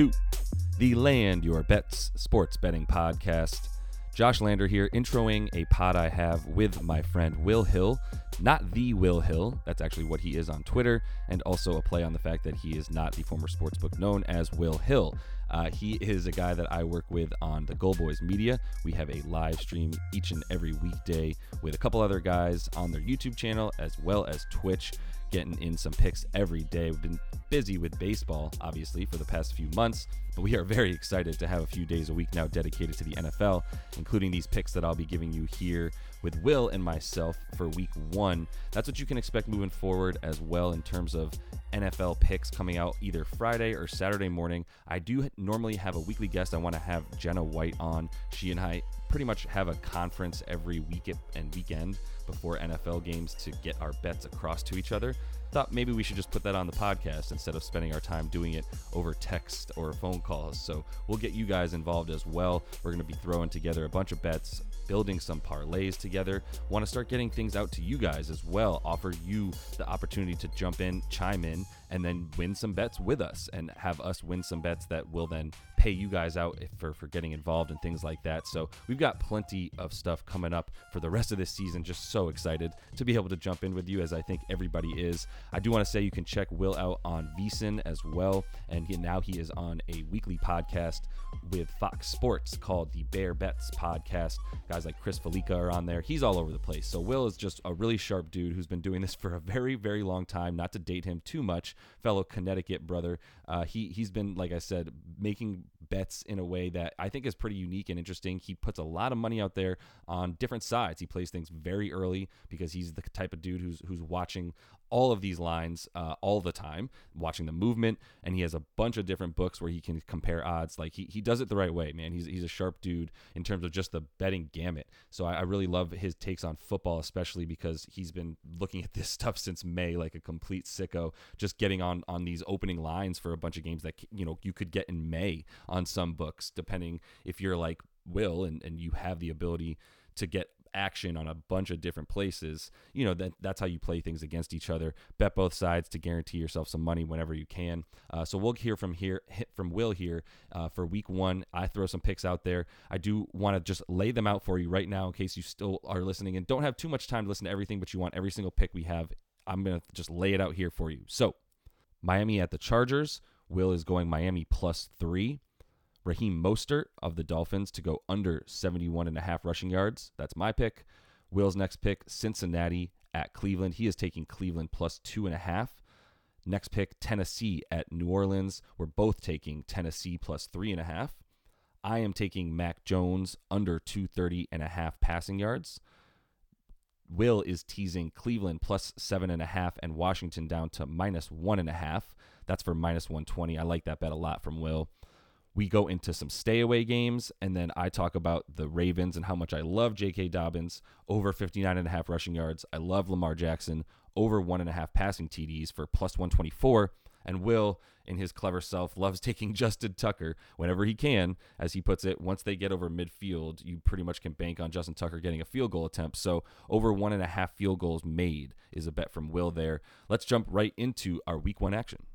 to the Land Your Bets Sports Betting Podcast. Josh Lander here, introing a pod I have with my friend Will Hill. Not the Will Hill, that's actually what he is on Twitter, and also a play on the fact that he is not the former sportsbook known as Will Hill. Uh, he is a guy that I work with on the Goal Boys Media. We have a live stream each and every weekday with a couple other guys on their YouTube channel as well as Twitch getting in some picks every day. We've been busy with baseball, obviously, for the past few months, but we are very excited to have a few days a week now dedicated to the NFL, including these picks that I'll be giving you here with Will and myself for week one. That's what you can expect moving forward as well in terms of NFL picks coming out either Friday or Saturday morning. I do normally have a weekly guest. I want to have Jenna White on. She and I pretty much have a conference every week and weekend before NFL games to get our bets across to each other. Thought maybe we should just put that on the podcast instead of spending our time doing it over text or phone calls. So we'll get you guys involved as well. We're going to be throwing together a bunch of bets, building some parlays together. Want to start getting things out to you guys as well. Offer you the opportunity to jump in, chime in, and then win some bets with us and have us win some bets that will then pay you guys out for, for getting involved and things like that. So we've got plenty of stuff coming up for the rest of this season. Just so excited to be able to jump in with you as I think everybody is. I do want to say you can check Will out on VSiN as well. And he, now he is on a weekly podcast with Fox Sports called the Bear Bets Podcast. Guys like Chris Fallica are on there. He's all over the place. So Will is just a really sharp dude who's been doing this for a very, very long time. Not to date him too much, fellow Connecticut brother. Uh, he he's been, like I said, making bets in a way that I think is pretty unique and interesting. He puts a lot of money out there on different sides. He plays things very early because he's the type of dude who's who's watching all of these lines uh, all the time, watching the movement, and he has a bunch of different books where he can compare odds. Like he, he does it the right way, man. He's he's a sharp dude in terms of just the betting gamut. So I, I really love his takes on football, especially because he's been looking at this stuff since May, like a complete sicko, just getting on on these opening lines for a bunch of games that you know you could get in May on some books, depending if you're like Will and and you have the ability to get action on a bunch of different places, you know, that that's how you play things against each other. Bet both sides to guarantee yourself some money whenever you can. Uh, so we'll hear from here from Will here uh, for week one. I throw some picks out there. I do want to just lay them out for you right now in case you still are listening and don't have too much time to listen to everything, but you want every single pick we have. I'm gonna just lay it out here for you. So Miami at the Chargers. Will is going Miami plus three. Raheem Mostert of the Dolphins to go under 71 and a half rushing yards. That's my pick. Will's next pick, Cincinnati at Cleveland. He is taking Cleveland plus two and a half. Next pick, Tennessee at New Orleans. We're both taking Tennessee plus three and a half. I am taking Mac Jones under 230 and a half passing yards. Will is teasing Cleveland plus seven and a half and Washington down to minus one and a half. That's for minus 120. I like that bet a lot from Will we go into some stay away games and then i talk about the ravens and how much i love j.k dobbins over 59 and a half rushing yards. I love lamar jackson over one and a half passing td's for plus 124 and will in his clever self loves taking justin tucker whenever he can. As he puts it once they get over midfield you pretty much can bank on justin tucker getting a field goal attempt. So over one and a half field goals made is a bet from will there. Let's jump right into our week one action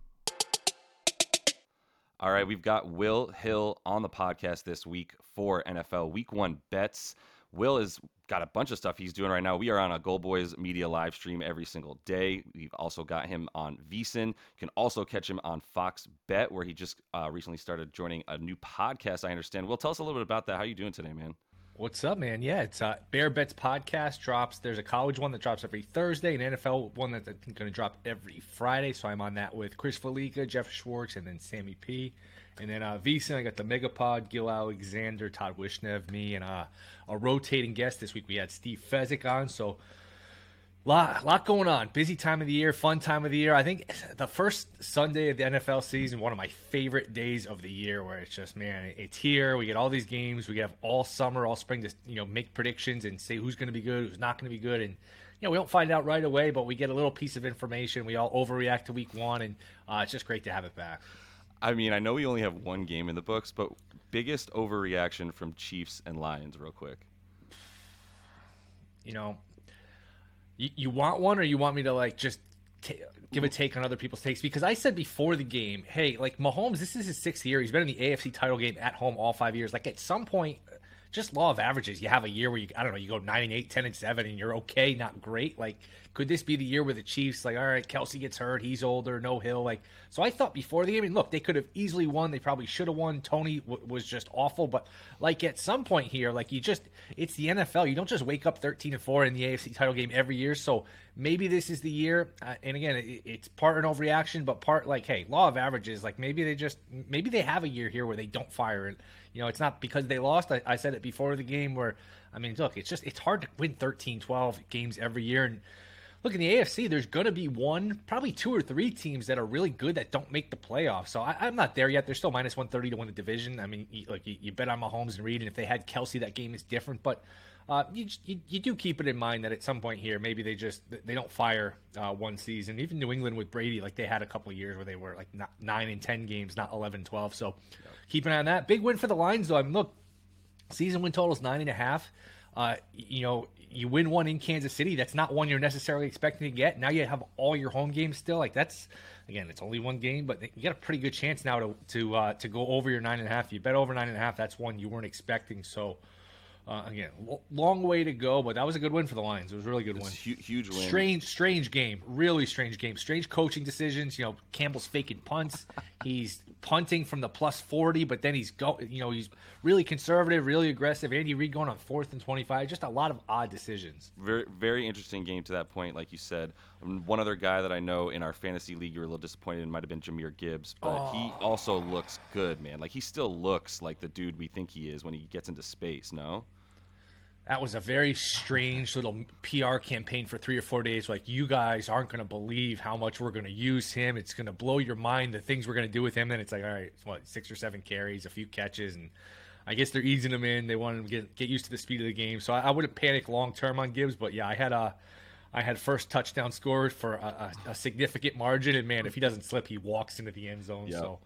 all right, we've got Will Hill on the podcast this week for NFL Week One bets. Will has got a bunch of stuff he's doing right now. We are on a Goal Boys media live stream every single day. We've also got him on VSiN. You can also catch him on Fox Bet, where he just uh, recently started joining a new podcast. I understand. Will, tell us a little bit about that. How are you doing today, man? What's up, man? Yeah, it's uh, Bear Bets podcast drops. There's a college one that drops every Thursday, an NFL one that's going to drop every Friday. So I'm on that with Chris Fallica, Jeff Schwartz, and then Sammy P. And then uh, VSiN, I got the Megapod, Gill Alexander, Todd Wishnev, me, and uh, a rotating guest this week. We had Steve Fezzik on. So Lot, lot going on. Busy time of the year, fun time of the year. I think the first Sunday of the NFL season, one of my favorite days of the year, where it's just man, it's here. We get all these games. We have all summer, all spring to you know make predictions and say who's going to be good, who's not going to be good, and you know we don't find out right away, but we get a little piece of information. We all overreact to week one, and uh, it's just great to have it back. I mean, I know we only have one game in the books, but biggest overreaction from Chiefs and Lions, real quick. You know, you, you want one, or you want me to like just t- give a take on other people's takes because I said before the game, hey, like Mahomes, this is his sixth year. He's been in the AFC title game at home all five years. Like at some point, just law of averages. You have a year where you, I don't know, you go nine and eight, 10 and seven, and you're okay, not great. Like, could this be the year where the Chiefs, like, all right, Kelce gets hurt, he's older, no Hill, like, so I thought before the game, I mean, look, they could have easily won. They probably should have won. Toney w- was just awful, but like at some point here, like you just, it's the NFL. You don't just wake up 13 and four in the AFC title game every year. So maybe this is the year. Uh, and again, it, it's part an overreaction, but part like, hey, law of averages. Like maybe they just, maybe they have a year here where they don't fire it. You know, it's not because they lost. I, I said it before the game where, I mean, look, it's just, it's hard to win 13, 12 games every year. And, look in the AFC, there's going to be one, probably two or three teams that are really good that don't make the playoffs. So I, am not there yet. They're still minus 130 to win the division. I mean, you, like you, you, bet on Mahomes and Reid, and if they had Kelce, that game is different. But uh, you, you, you do keep it in mind that at some point here, maybe they just they don't fire uh, one season. Even New England with Brady, like they had a couple years where they were like nine and ten games, not 11, 12. So yeah. keep an eye on that. Big win for the Lions, though. I mean, look, season win total is nine and a half. Uh, you know, you win one in Kansas City. That's not one you're necessarily expecting to get. Now you have all your home games still. Like that's again, it's only one game, but you got a pretty good chance now to to uh, to go over your nine and a half. You bet over nine and a half. That's one you weren't expecting. So. Uh, again, long way to go, but that was a good win for the Lions. It was a really good it's win. Huge, huge win. Strange, strange game. Really strange game. Strange coaching decisions. You know, Campbell's faking punts. he's punting from the plus forty, but then he's go. You know, he's really conservative, really aggressive. Andy Reid going on fourth and twenty-five. Just a lot of odd decisions. Very, very interesting game to that point. Like you said, um, one other guy that I know in our fantasy league, you were a little disappointed in might have been Jahmyr Gibbs, but oh. he also looks good, man. Like he still looks like the dude we think he is when he gets into space. No that was a very strange little PR campaign for three or four days. Like, you guys aren't going to believe how much we're going to use him. It's going to blow your mind the things we're going to do with him. Then it's like, all right, what, six or seven carries, a few catches, and I guess they're easing him in. They want him to get get used to the speed of the game. So I, I wouldn't panic long term on Gibbs, but yeah, I had a. I had first touchdown scored for a, a, a, significant margin, and man, if he doesn't slip, he walks into the end zone. Yep. So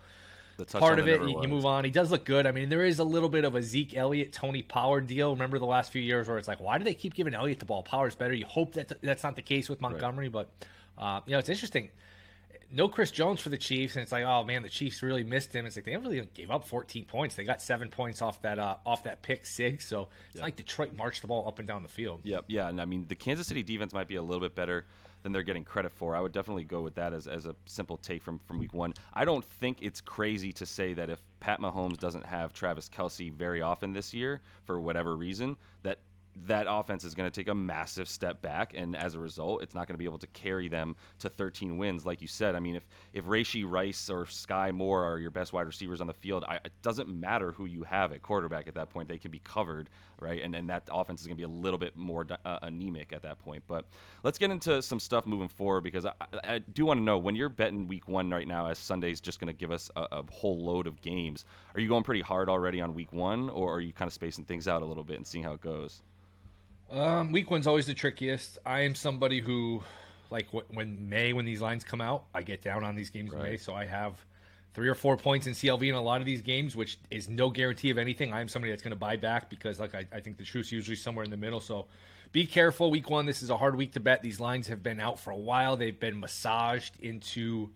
part of it. You, you, move on. He does look good. I mean, there is a little bit of a Zeke Elliott, Tony Pollard deal. Remember the last few years where it's like, why do they keep giving Elliott the ball? Pollard's better. You hope that that's not the case with Montgomery, right. but uh, you know, it's interesting. No Chris Jones for the Chiefs, and it's like, oh man, the Chiefs really missed him. It's like they really gave up 14 points. They got seven points off that uh, off that pick six. So it's yep. like Detroit marched the ball up and down the field. Yep, yeah, and I mean the Kansas City defense might be a little bit better than they're getting credit for. I would definitely go with that as, as a simple take from, from week one. I don't think it's crazy to say that if Pat Mahomes doesn't have Travis Kelce very often this year, for whatever reason, that that offense is going to take a massive step back, and as a result, it's not going to be able to carry them to 13 wins, like you said. I mean, if if Rashee Rice or Sky Moore are your best wide receivers on the field, I, it doesn't matter who you have at quarterback at that point; they can be covered, right? And and that offense is going to be a little bit more uh, anemic at that point. But let's get into some stuff moving forward because I, I do want to know when you're betting Week One right now, as Sunday's just going to give us a, a whole load of games. Are you going pretty hard already on Week One, or are you kind of spacing things out a little bit and seeing how it goes? Um, week one's always the trickiest. I am somebody who, like, when May, when these lines come out, I get down on these games right. in May. So I have three or four points in CLV in a lot of these games, which is no guarantee of anything. I'm somebody that's going to buy back because, like, I, I think the truth's usually somewhere in the middle. So be careful. Week one, this is a hard week to bet. These lines have been out for a while. They've been massaged into,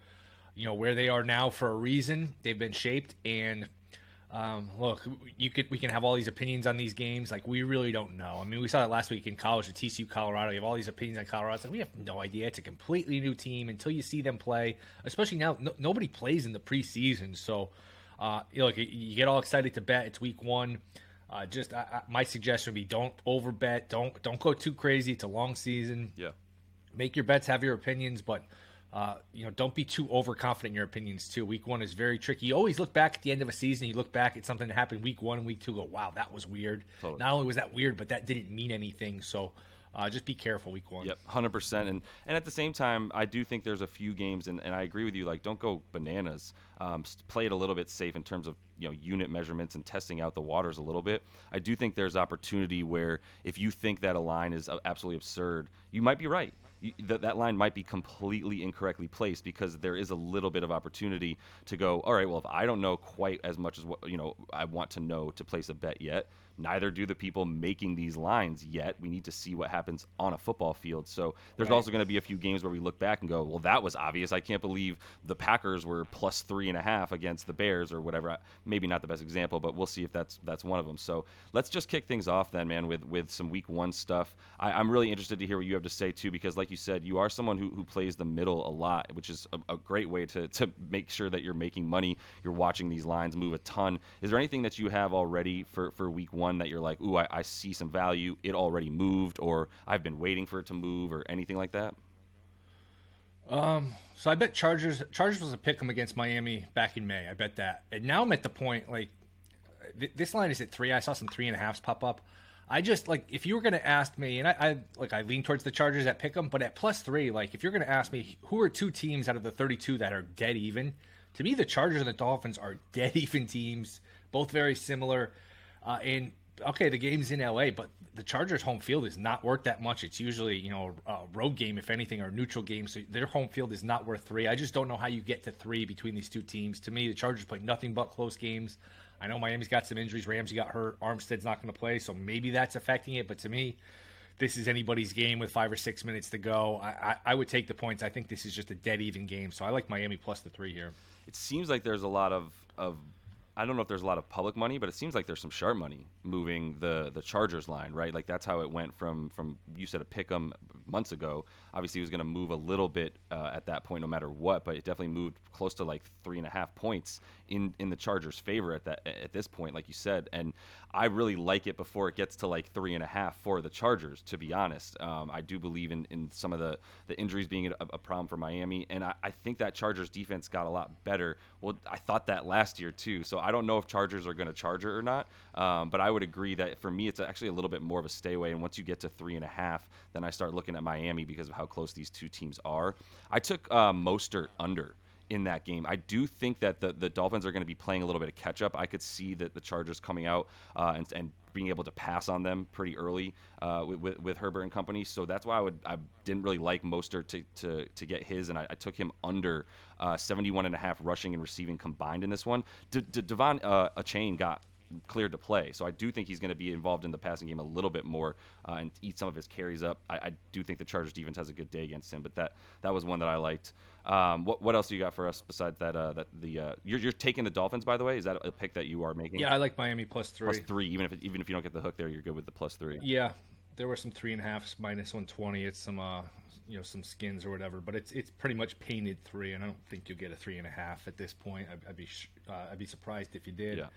you know, where they are now for a reason. They've been shaped and um, look, you could we can have all these opinions on these games. Like we really don't know. I mean, we saw that last week in college at TCU, Colorado. You have all these opinions on Colorado. Like we have no idea. It's a completely new team until you see them play. Especially now, no, nobody plays in the preseason. So, uh, you know, look, you get all excited to bet. It's week one. Uh, just I, I, my suggestion would be don't over bet. Don't don't go too crazy. It's a long season. Yeah. Make your bets. Have your opinions, but uh, you know, don't be too overconfident in your opinions too. Week one is very tricky. You always look back at the end of a season. You look back at something that happened week one and week two. Go, wow, that was weird. Totally. Not only was that weird, but that didn't mean anything. So. Uh, just be careful week one. Yep, hundred percent. And and at the same time, I do think there's a few games, and, and I agree with you. Like, don't go bananas. Um, play it a little bit safe in terms of you know unit measurements and testing out the waters a little bit. I do think there's opportunity where if you think that a line is absolutely absurd, you might be right that that line might be completely incorrectly placed because there is a little bit of opportunity to go. All right, well, if I don't know quite as much as what you know I want to know to place a bet yet, Neither do the people making these lines yet. We need to see what happens on a football field. So there's Right. also going to be a few games where we look back and go, well, that was obvious. I can't believe the Packers were plus three and a half against the Bears or whatever. Maybe not the best example, but we'll see if that's that's one of them. So let's just kick things off then, man, with with some Week One stuff. I, I'm really interested to hear what you have to say too, because like you said, you are someone who, who plays the middle a lot, which is a, a great way to to make sure that you're making money. You're watching these lines move a ton. Is there anything that you have already for for Week One that you're like, ooh, I, I see some value. It already moved, or I've been waiting for it to move, or anything like that? Um, so I bet Chargers. Chargers was a pick 'em against Miami back in May. I bet that. And now I'm at the point like th- this line is at three. I saw some three and a halfs pop up. I just like if you were going to ask me, and I, I like I lean towards the Chargers at pick 'em, but at plus three, like if you're going to ask me who are two teams out of the 32 that are dead even, to me the Chargers and the Dolphins are dead even teams, both very similar. Uh, and okay, the game's in LA, but the Chargers' home field is not worth that much. It's usually you know a road game if anything or neutral game, so their home field is not worth three. I just don't know how you get to three between these two teams. To me, the Chargers play nothing but close games. I know Miami's got some injuries. Ramsey got hurt. Armstead's not going to play, so maybe that's affecting it. But to me, this is anybody's game with five or six minutes to go. I, I, I would take the points. I think this is just a dead even game, so I like Miami plus the three here. it seems like there's a lot of of I don't know if there's a lot of public money, but it seems like there's some sharp money moving the the Chargers line, right? Like that's how it went from from you said a pick 'em months ago. Obviously, it was going to move a little bit uh, at that point, no matter what, but it definitely moved close to like three and a half points in in the Chargers' favor at that at this point, like you said. And I really like it before it gets to like three and a half for the Chargers. To be honest, um, I do believe in, in some of the the injuries being a, a problem for Miami, and I, I think that Chargers defense got a lot better. Well, I thought that last year too. So I don't know if Chargers are going to charge it or not, um, but I would agree that for me it's actually a little bit more of a stay away. And once you get to three and a half, then I start looking at Miami because of how close these two teams are. I took uh, Mostert under in that game. I do think that the, the Dolphins are going to be playing a little bit of catch up. I could see that the Chargers coming out uh, and, and being able to pass on them pretty early uh, with, with, with Herbert and company. So that's why I would I didn't really like Mostert to, to, to get his, and I, I took him under uh, 71 and a half rushing and receiving combined in this one. D- D- De'Von uh, Achane got cleared to play. So I do think he's going to be involved in the passing game a little bit more uh, and eat some of his carries up. I, I do think the Chargers defense has a good day against him, but that that was one that I liked. Um, what what else do you got for us besides that? Uh, that the uh, you're, you're taking the Dolphins by the way. Is that a pick that you are making? Yeah, I like Miami plus three. plus three. Even if even if you don't get the hook there, you're good with the plus three. Yeah, there were some three and a halfs minus one twenty. It's some uh, you know, some skins or whatever, but it's it's pretty much painted three, and I don't think you'll get a three and a half at this point. I'd, I'd be sh- uh, I'd be surprised if you did. Yeah.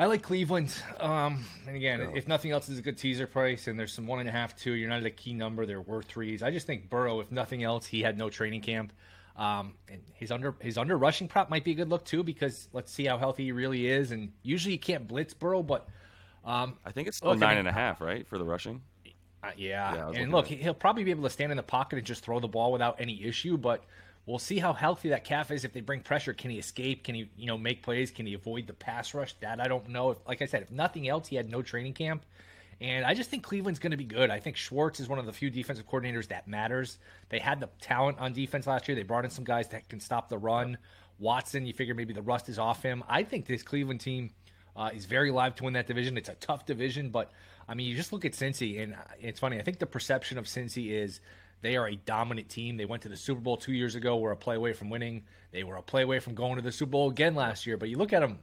I like Cleveland. Um, and again, if nothing else, is a good teaser price, and there's some one and a half, two. You're not at a key number. There were threes. I just think Burrow, if nothing else, he had no training camp. Um, and his under his under rushing prop might be a good look too, because let's see how healthy he really is. And usually you can't blitz Burrow, but um, I think it's still Look, I mean- and a half, right, for the rushing. uh, yeah, Yeah, and look, he'll probably be able to stand in the pocket and just throw the ball without any issue. But we'll see how healthy that calf is. If they bring pressure, can he escape? Can he, you know, make plays? Can he avoid the pass rush? That I don't know. If, like I said, if nothing else, he had no training camp, and I just think Cleveland's going to be good. I think Schwartz is one of the few defensive coordinators that matters. They had the talent on defense last year. They brought in some guys that can stop the run. Watson, you figure maybe the rust is off him. I think this Cleveland team uh, is very live to win that division. It's a tough division, but I mean, you just look at Cincy, and uh, it's funny. I think the perception of Cincy is they are a dominant team. They went to the Super Bowl two years ago, were a play away from winning. They were a play away from going to the Super Bowl again last year. But you look at them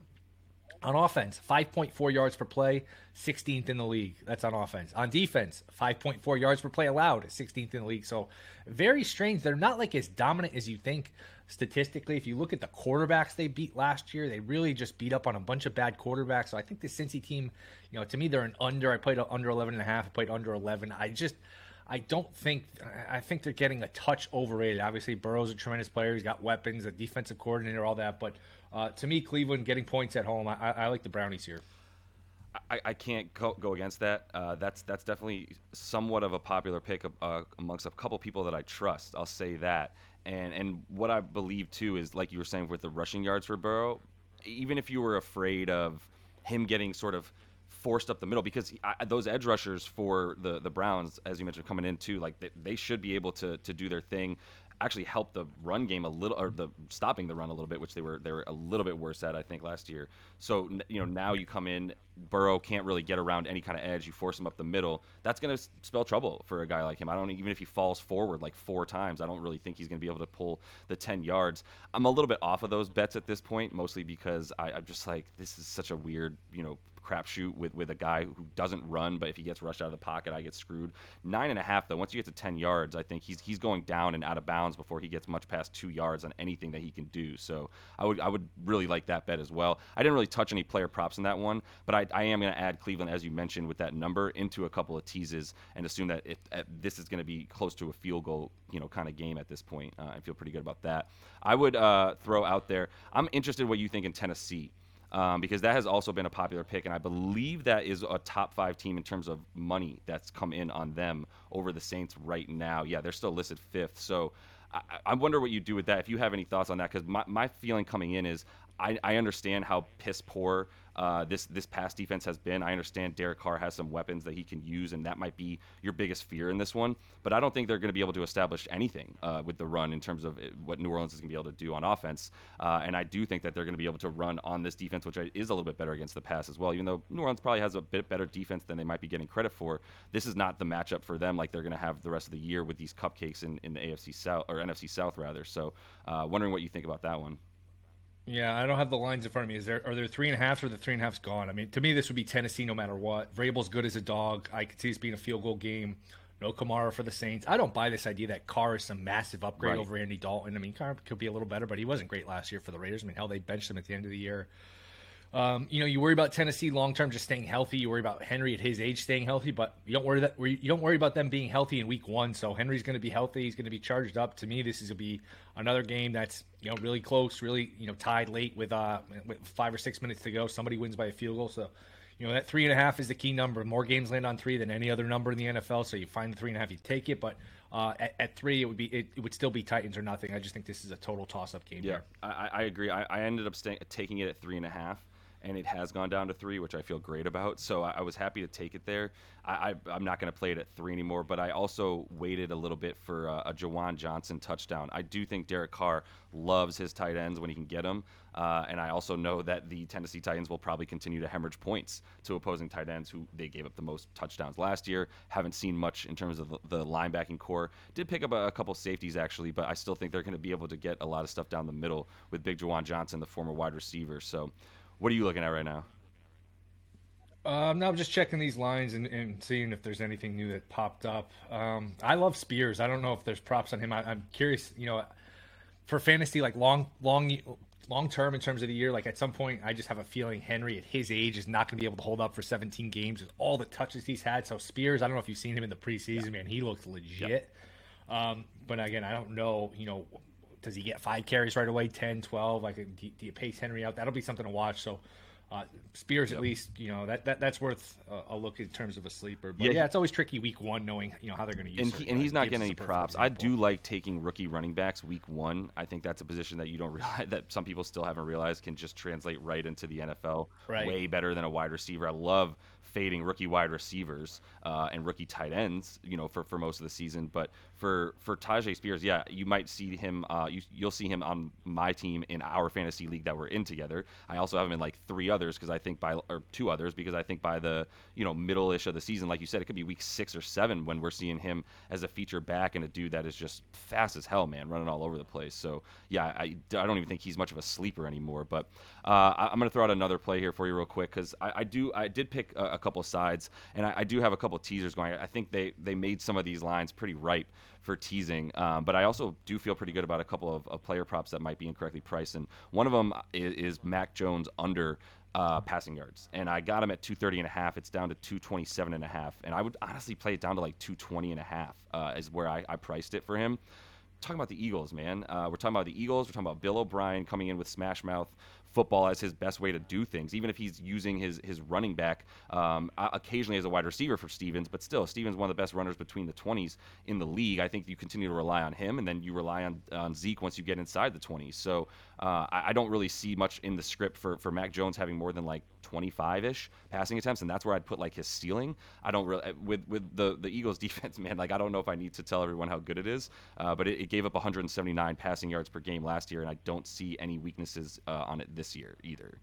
on offense, 5.4 yards per play, 16th in the league. That's on offense. On defense, 5.4 yards per play allowed, 16th in the league. So very strange. They're not like as dominant as you think statistically. If you look at the quarterbacks they beat last year, they really just beat up on a bunch of bad quarterbacks. So I think the Cincy team, you know, to me, they're an under. I played under 11 and a half. I played under 11. I just, I don't think, I think they're getting a touch overrated. Obviously, Burrow's a tremendous player. He's got weapons, a defensive coordinator, all that. But uh, to me, Cleveland getting points at home, I, I, like the Brownies here. I, I can't go, go against that. Uh, that's that's definitely somewhat of a popular pick uh, amongst a couple people that I trust. I'll say that. And and what I believe too is like you were saying with the rushing yards for Burrow, even if you were afraid of him getting sort of forced up the middle because I, those edge rushers for the the Browns, as you mentioned, coming in too, like they, they should be able to to do their thing. actually help the run game a little, or the stopping the run a little bit, which they were they were a little bit worse at I think last year. So you know now you come in, Burrow can't really get around any kind of edge. You force him up the middle. That's going to spell trouble for a guy like him. I don't even if he falls forward like four times, I don't really think he's going to be able to pull the ten yards. I'm a little bit off of those bets at this point, mostly because I, I'm just like this is such a weird you know crapshoot with, with a guy who doesn't run, but if he gets rushed out of the pocket, I get screwed. Nine and a half, though, once you get to 10 yards, I think he's he's going down and out of bounds before he gets much past two yards on anything that he can do. So I would I would really like that bet as well. I didn't really touch any player props in that one, but I, I am going to add Cleveland, as you mentioned, with that number into a couple of teases and assume that if, if this is going to be close to a field goal, you know, kind of game at this point. Uh, I feel pretty good about that. I would uh, throw out there. I'm interested in what you think in Tennessee um, because that has also been a popular pick, and I believe that is a top five team in terms of money that's come in on them over the Saints right now. Yeah, they're still listed fifth, so I, I wonder what you do with that. If you have any thoughts on that, because my, my feeling coming in is I, I understand how piss poor uh, this this pass defense has been. I understand Derek Carr has some weapons that he can use, and that might be your biggest fear in this one. But I don't think they're going to be able to establish anything uh, with the run in terms of what New Orleans is going to be able to do on offense. Uh, and I do think that they're going to be able to run on this defense, which is a little bit better against the pass as well. Even though New Orleans probably has a bit better defense than they might be getting credit for, this is not the matchup for them like they're going to have the rest of the year with these cupcakes in, in the AFC South or NFC South rather. So, uh, wondering what you think about that one. Yeah, I don't have the lines in front of me. Is there are there three and a half or the three and a half's gone? I mean, to me, this would be Tennessee no matter what. Vrabel's good as a dog. I could see this being a field goal game. No Kamara for the Saints. I don't buy this idea that Carr is some massive upgrade right. over Andy Dalton. I mean, Carr could be a little better, but he wasn't great last year for the Raiders. I mean, hell, they benched him at the end of the year. Um, you know, you worry about Tennessee long term just staying healthy. You worry about Henry at his age staying healthy, but you don't worry that you don't worry about them being healthy in week one. So Henry's going to be healthy. He's going to be charged up. To me, this is going to be another game that's you know really close, really you know tied late with uh with five or six minutes to go. Somebody wins by a field goal. So you know that three and a half is the key number. More games land on three than any other number in the NFL. So you find the three and a half, you take it. But uh, at, at, three, it would be it, it, would still be Titans or nothing. I just think this is a total toss up game. Yeah, I, I, agree. I, I ended up stay, taking it at three and a half and it has gone down to three, which I feel great about. So I, I was happy to take it there. I, am not going to play it at three anymore, but I also waited a little bit for uh, a Juwan Johnson touchdown. I do think Derek Carr loves his tight ends when he can get them, uh, and I also know that the Tennessee Titans will probably continue to hemorrhage points to opposing tight ends who they gave up the most touchdowns last year. Haven't seen much in terms of the, the linebacking corps. Did pick up a, a couple safeties actually, but I still think they're going to be able to get a lot of stuff down the middle with Big Juwan Johnson, the former wide receiver. So. What are you looking at right now? Um, no, I'm just checking these lines and, and, seeing if there's anything new that popped up. Um, I love Spears. I don't know if there's props on him. I, am curious, you know, for fantasy, like long, long, long term in terms of the year. Like at some point, I just have a feeling Henry at his age is not going to be able to hold up for 17 games with all the touches he's had. So Spears, I don't know if you've seen him in the preseason, yeah. man. He looks legit. Um, but again, I don't know, you know, does he get five carries right away, 10, 12? Like, do, do you pace Henry out? That'll be something to watch. So, uh, Spears at least, you know that, that that's worth a, a, look in terms of a sleeper. But yeah, yeah, it's always tricky week one knowing you know how they're going to use. And, he, and he's not getting any props. I do like taking rookie running backs week one. I think that's a position that you don't realize that some people still haven't realized can just translate right into the NFL right. way better than a wide receiver. I love fading rookie wide receivers uh, and rookie tight ends, you know, for, for most of the season. But for for Tyjae Spears, yeah, you might see him. Uh, you, you'll see him on my team in our fantasy league that we're in together. I also have him in like three others because I think by or two others because I think by the you know middle-ish of the season, like you said, it could be week six or seven when we're seeing him as a feature back and a dude that is just fast as hell, man, running all over the place. So yeah, I, I don't even think he's much of a sleeper anymore. But uh, I, am gonna throw out another play here for you real quick because I, I, do I did pick a, a couple sides and I, I do have a couple teasers going. I think they they made some of these lines pretty ripe for teasing. Um, but I also do feel pretty good about a couple of, of, player props that might be incorrectly priced. And one of them is, is Mac Jones under uh, passing yards. And I got him at 230 and a half. It's down to 227 and a half. And I would honestly play it down to like 220 and a half uh, is where I, I priced it for him talking about the Eagles, man. Uh, we're talking about the Eagles. We're talking about Bill O'Brien coming in with smash mouth football as his best way to do things, even if he's using his his running back um, occasionally as a wide receiver for Stevens. But still, Stevens one of the best runners between the 20s in the league. I think you continue to rely on him, and then you rely on on Zeke once you get inside the 20s. So uh, I, I, don't really see much in the script for for Mac Jones having more than like 25 ish passing attempts, and that's where I'd put like his ceiling. I don't really with with the the Eagles defense, man. Like I don't know if I need to tell everyone how good it is, uh, but it, it, gave up 179 passing yards per game last year, and I don't see any weaknesses uh, on it this year either.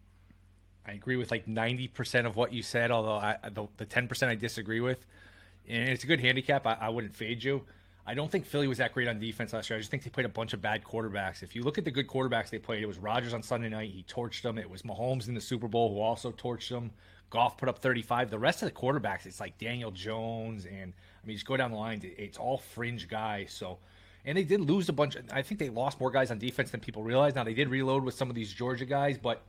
I agree with like 90% of what you said, although I, the, the 10% I disagree with. And it's a good handicap. I, I wouldn't fade you. I don't think Philly was that great on defense last year. I just think they played a bunch of bad quarterbacks. If you look at the good quarterbacks they played, it was Rodgers on Sunday night. He torched them. It was Mahomes in the Super Bowl who also torched them. Goff put up 35. The rest of the quarterbacks, it's like Daniel Jones and I mean, just go down the line. It's all fringe guys. So, and they did lose a bunch. I think they lost more guys on defense than people realize. Now they did reload with some of these Georgia guys, but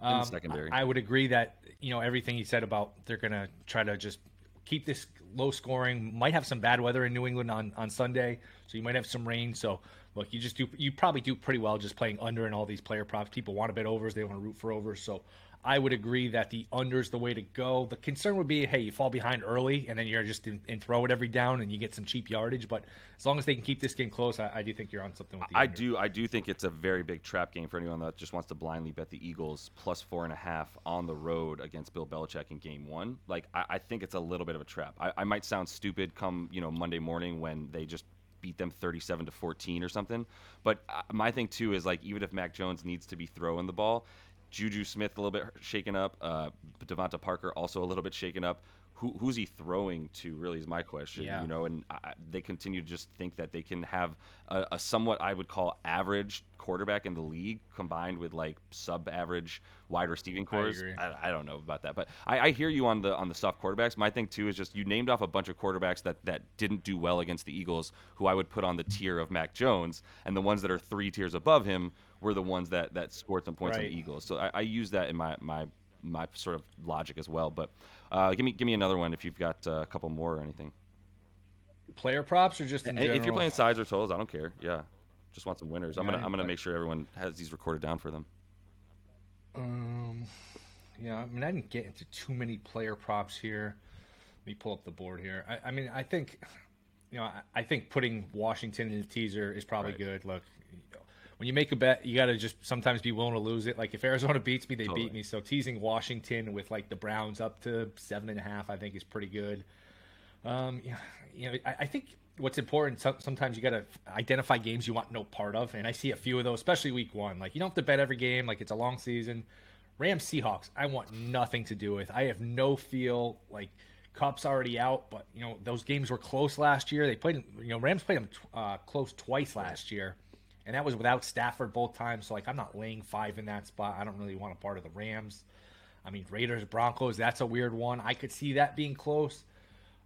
um, secondary, I, I would agree that you know everything he said about they're gonna try to just keep this low scoring. Might have some bad weather in New England on, on Sunday, so you might have some rain. So look, you just do you probably do pretty well just playing under and all these player props. People want to bet overs, they want to root for overs. So I would agree that the under is the way to go. The concern would be, hey, you fall behind early and then you're just in, in throw it every down and you get some cheap yardage. But as long as they can keep this game close, I, I do think you're on something with the. I under. do. I do think it's a very big trap game for anyone that just wants to blindly bet the Eagles plus four and a half on the road against Bill Belichick in Game One. Like I, I think it's a little bit of a trap. I, I might sound stupid come you know Monday morning when they just beat them 37 to 14 or something. But uh, my thing too is like even if Mac Jones needs to be throwing the ball, Juju Smith a little bit shaken up. Uh, DeVante Parker also a little bit shaken up. Who, who's he throwing to? Really, is my question. Yeah. You know, and I, they continue to just think that they can have a, a, somewhat I would call average quarterback in the league combined with like sub-average wide receiving corps. I, I, I, don't know about that, but I, I hear you on the on the soft quarterbacks. My thing too is just you named off a bunch of quarterbacks that that didn't do well against the Eagles, who I would put on the tier of Mac Jones, and the ones that are three tiers above him were the ones that that scored some points right. on the Eagles. So I, I use that in my my my sort of logic as well. But uh, give me give me another one if you've got uh, a couple more or anything. Player props or just if you're playing sides or totals, I don't care. Yeah, just want some winners. I'm gonna I'm gonna make sure everyone has these recorded down for them. Um, yeah, I mean I didn't get into too many player props here. Let me pull up the board here. I, I mean I think you know I, I, think putting Washington in the teaser is probably right. good. Look, when you make a bet, you got to just sometimes be willing to lose it. Like if Arizona beats me, they totally. beat me. So teasing Washington with like the Browns up to seven and a half, I think is pretty good. Um, you know, I, I think what's important sometimes you got to identify games you want no part of and i see a few of those especially week one like you don't have to bet every game like it's a long season rams seahawks i want nothing to do with i have no feel like Kupp's already out but you know those games were close last year they played you know rams played them uh, close twice last year and that was without Stafford both times. So like I'm not laying five in that spot. I don't really want a part of the Rams. I mean Raiders Broncos. That's a weird one. I could see that being close.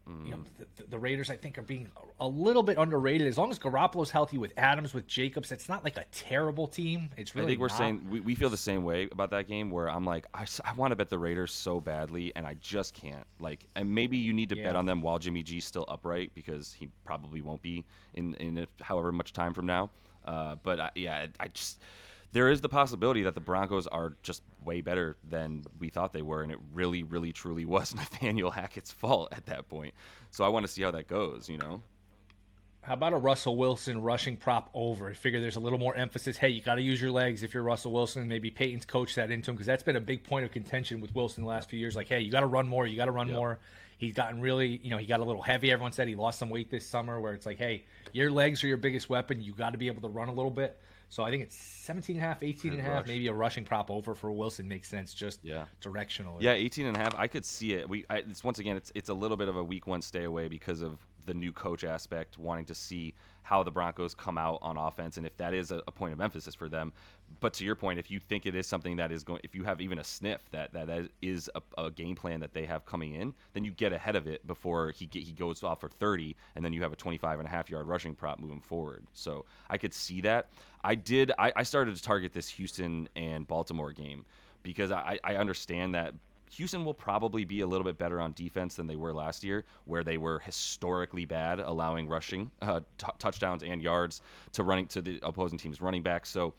Mm. You know, the, the, Raiders I think are being a little bit underrated. As long as Garoppolo's healthy with Adams with Jacobs, it's not like a terrible team. It's really. I think we're not. saying we, we feel the same way about that game. Where I'm like, I, I want to bet the Raiders so badly, and I just can't. Like, and maybe you need to yeah. bet on them while Jimmy G's still upright because he probably won't be in in however much time from now. Uh, but I, yeah, I just there is the possibility that the Broncos are just way better than we thought they were, and it really, really, truly was Nathaniel Hackett's fault at that point. So I want to see how that goes. You know. How about a Russell Wilson rushing prop over? I figure there's a little more emphasis. Hey, you got to use your legs if you're Russell Wilson. Maybe Peyton's coached that into him because that's been a big point of contention with Wilson the last few years. Like, hey, you got to run more. You got to run yep. more. He's gotten really, you know, he got a little heavy. Everyone said he lost some weight this summer where it's like, hey, your legs are your biggest weapon. You got to be able to run a little bit. So I think it's 17 and a half, 18 and a half, maybe a rushing prop over for Wilson makes sense just yeah. directionally. Yeah, 18 and a half. I could see it. We I, it's once again it's it's a little bit of a week one stay away because of the new coach aspect, wanting to see how the Broncos come out on offense and if that is a, a, point of emphasis for them. But to your point, if you think it is something that is going, if you have even a sniff that that, that is a, a game plan that they have coming in, then you get ahead of it before he get, he goes off for 30, and then you have a 25 and a half yard rushing prop moving forward. So I could see that. I did. I, I started to target this Houston and Baltimore game because I, I understand that Houston will probably be a little bit better on defense than they were last year, where they were historically bad, allowing rushing uh, t- touchdowns and yards to running to the opposing team's running back. So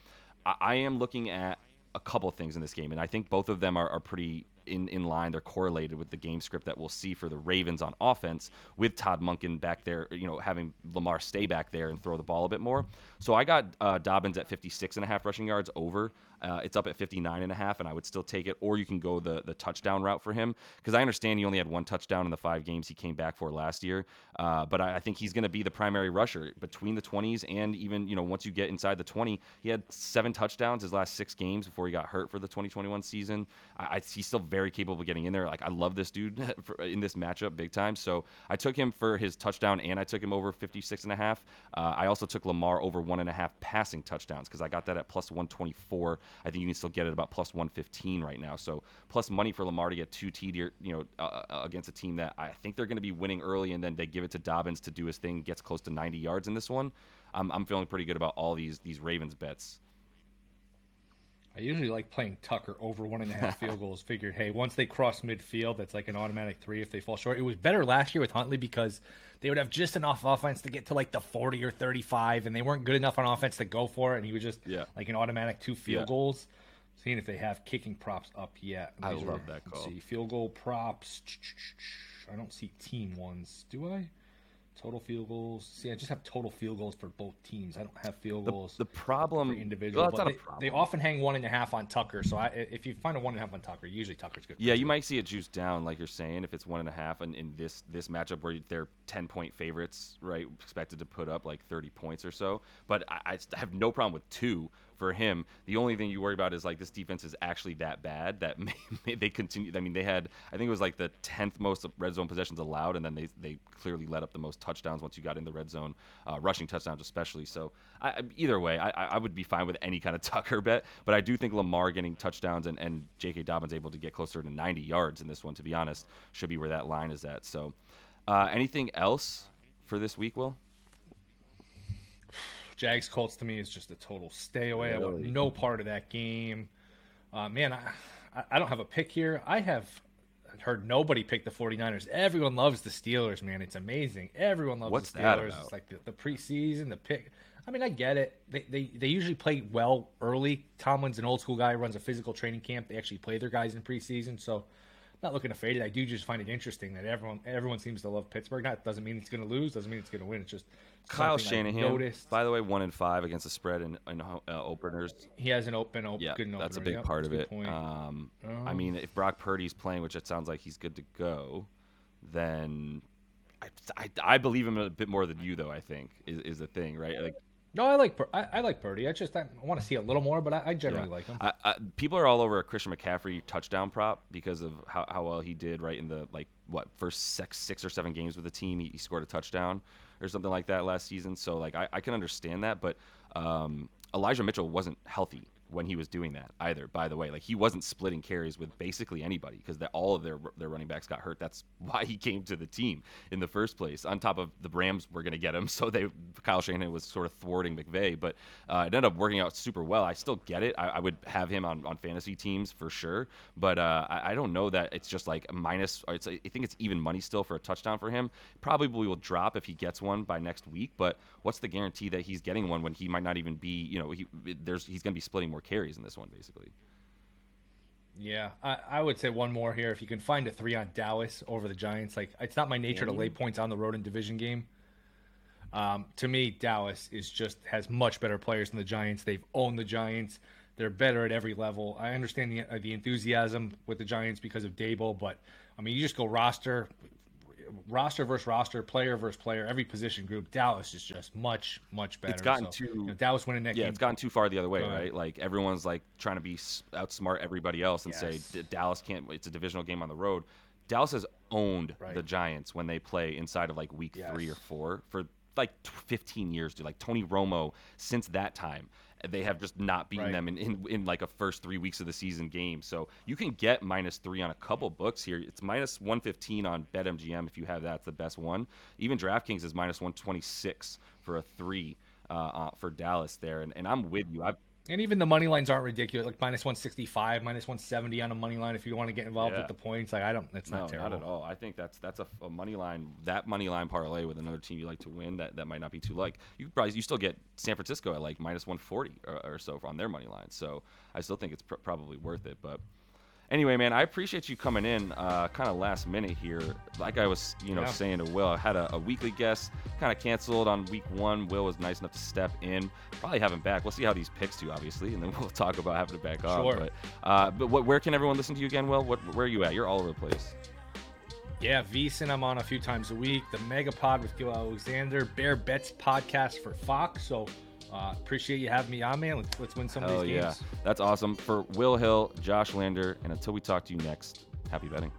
I, I am looking at a couple things in this game, and I think both of them are, are pretty in, in line. They're correlated with the game script that we'll see for the Ravens on offense with Todd Monken back there, you know, having Lamar stay back there and throw the ball a bit more. So I got uh, Dobbins at 56 and a half rushing yards over. Uh, it's up at 59 and a half, and I would still take it. Or you can go the the touchdown route for him because I understand he only had one touchdown in the five games he came back for last year. Uh, but I, I, think he's going to be the primary rusher between the 20s and even you know once you get inside the 20, he had seven touchdowns his last six games before he got hurt for the 2021 season. I, I he's still very capable of getting in there. Like I love this dude in this matchup big time. So I took him for his touchdown and I took him over 56 and a half. Uh, I also took Lamar over one and a half passing touchdowns because I got that at plus 124. I think you can still get it about plus 115 right now. So plus money for Lamar to get two TD, you know, uh, uh, against a team that I think they're going to be winning early, and then they give it to Dobbins to do his thing, gets close to 90 yards in this one. I'm, I'm feeling pretty good about all these these Ravens bets. I usually like playing Tucker over one and a half field goals. Figured, hey, once they cross midfield, that's like an automatic three if they fall short. It was better last year with Huntley because they would have just enough offense to get to like the 40 or 35, and they weren't good enough on offense to go for it, and he was just yeah. like an automatic two field yeah. goals. Seeing if they have kicking props up yet. I love are, that call. See field goal props. I don't see team ones. Do I? Total field goals. See, I just have total field goals for both teams. I don't have field goals. The, the problem for individual. Well, they, they, often hang one and a half on Tucker. So I, if you find a one and a half on Tucker, usually Tucker's good. Yeah, you might see it juice down, like you're saying, if it's one and a half, and in this this matchup where they're ten point favorites, right, expected to put up like thirty points or so. But I, I have no problem with two for him. The only thing you worry about is like this defense is actually that bad that may, may they continue. I mean, they had I think it was like the tenth most red zone possessions allowed, and then they they clearly let up the most touchdowns once you got in the red zone, uh, rushing touchdowns especially. So I, either way, I, I would be fine with any kind of Tucker bet, but I do think Lamar getting touchdowns and, and J.K. Dobbins able to get closer to 90 yards in this one, to be honest, should be where that line is at. So uh, anything else for this week, Will? Jags Colts to me is just a total stay away. Really? I want no part of that game. Uh, man, I, I don't have a pick here. I have heard nobody pick the 49ers. Everyone loves the Steelers, man. It's amazing. Everyone loves What's the Steelers. It's like the, the, preseason, the pick. I mean, I get it. They, they they usually play well early. Tomlin's an old school guy, runs a physical training camp. They actually play their guys in preseason, so not looking to fade it. I do just find it interesting that everyone everyone seems to love Pittsburgh. That doesn't mean it's going to lose. Doesn't mean it's going to win. It's just Kyle Shanahan. By the way, one in five against the spread in, in uh, openers. He has an open, open yeah, good that's a big yep, part of it. Um, um, I mean, if Brock Purdy's playing, which it sounds like he's good to go, then I, I, I believe him a bit more than you, though. I think is is the thing, right? Like no, I like I, I, like Purdy. I just I want to see a little more, but I, I generally yeah. like him. I, I, people are all over a Christian McCaffrey touchdown prop because of how, how well he did right in the like what first six six or seven games with the team. He, he scored a touchdown or something like that last season. So like I, I can understand that, but um, Elijah Mitchell wasn't healthy when he was doing that either. By the way, like he wasn't splitting carries with basically anybody because all of their their running backs got hurt. That's why he came to the team in the first place. On top of the Rams were going to get him, so they Kyle Shanahan was sort of thwarting McVay, but uh, it ended up working out super well. I still get it. I, I would have him on, on fantasy teams for sure, but uh, I, I, don't know that it's just like minus. I think it's even money still for a touchdown for him. Probably will drop if he gets one by next week, but what's the guarantee that he's getting one when he might not even be? You know, he there's he's going to be splitting more carries in this one, basically. Yeah, I, I, would say one more here. If you can find a three on Dallas over the Giants, like it's not my nature to lay points on the road in division game. Um, to me, Dallas is just has much better players than the Giants. They've owned the Giants. They're better at every level. I understand the uh, the enthusiasm with the Giants because of Daboll, but I mean, you just go roster roster versus roster, player versus player, every position group, Dallas is just much much better. It's gotten so, too you know, Dallas winning that yeah, game. it's gotten too far the other way, right? Like everyone's like trying to be outsmart everybody else and yes. say Dallas can't. It's a divisional game on the road. Dallas has owned right. the Giants when they play inside of like week yes. three or four for like 15 years, dude. Like Tony Romo since that time they have just not beaten right. them in, in, in like a first three weeks of the season game. So you can get minus three on a couple books here. It's minus 115 on BetMGM if you have that. It's the best one. Even DraftKings is minus 126 for a three uh, uh, for Dallas there. And, and I'm with you. I've And even the money lines aren't ridiculous, like minus one sixty five, minus one seventy on a money line. If you want to get involved Yeah. with the points, like I don't, that's No, not terrible. not at all. I think that's that's a, a money line. That money line parlay with another team you like to win. That, that might not be too like. You probably you still get San Francisco at like minus one forty or, or so on their money line. So I still think it's pr- probably worth it. But anyway, man, I appreciate you coming in, uh, kind of last minute here. Like I was, you know, Yeah. saying to Will, I had a, a weekly guest, kind of canceled on week one. Will was nice enough to step in. Probably have him back. We'll see how these picks do, obviously, and then we'll talk about having it back on. Sure. But uh, but what, where can everyone listen to you again? Will, what, where are you at? You're all over the place. Yeah, VSIN I'm on a few times a week. The Megapod with Gill Alexander, Bear Bets podcast for Fox. So uh, appreciate you having me on, man. Let's, let's win some Hell of these yeah. games. That's awesome. For Will Hill, Josh Lander, and until we talk to you next, happy betting.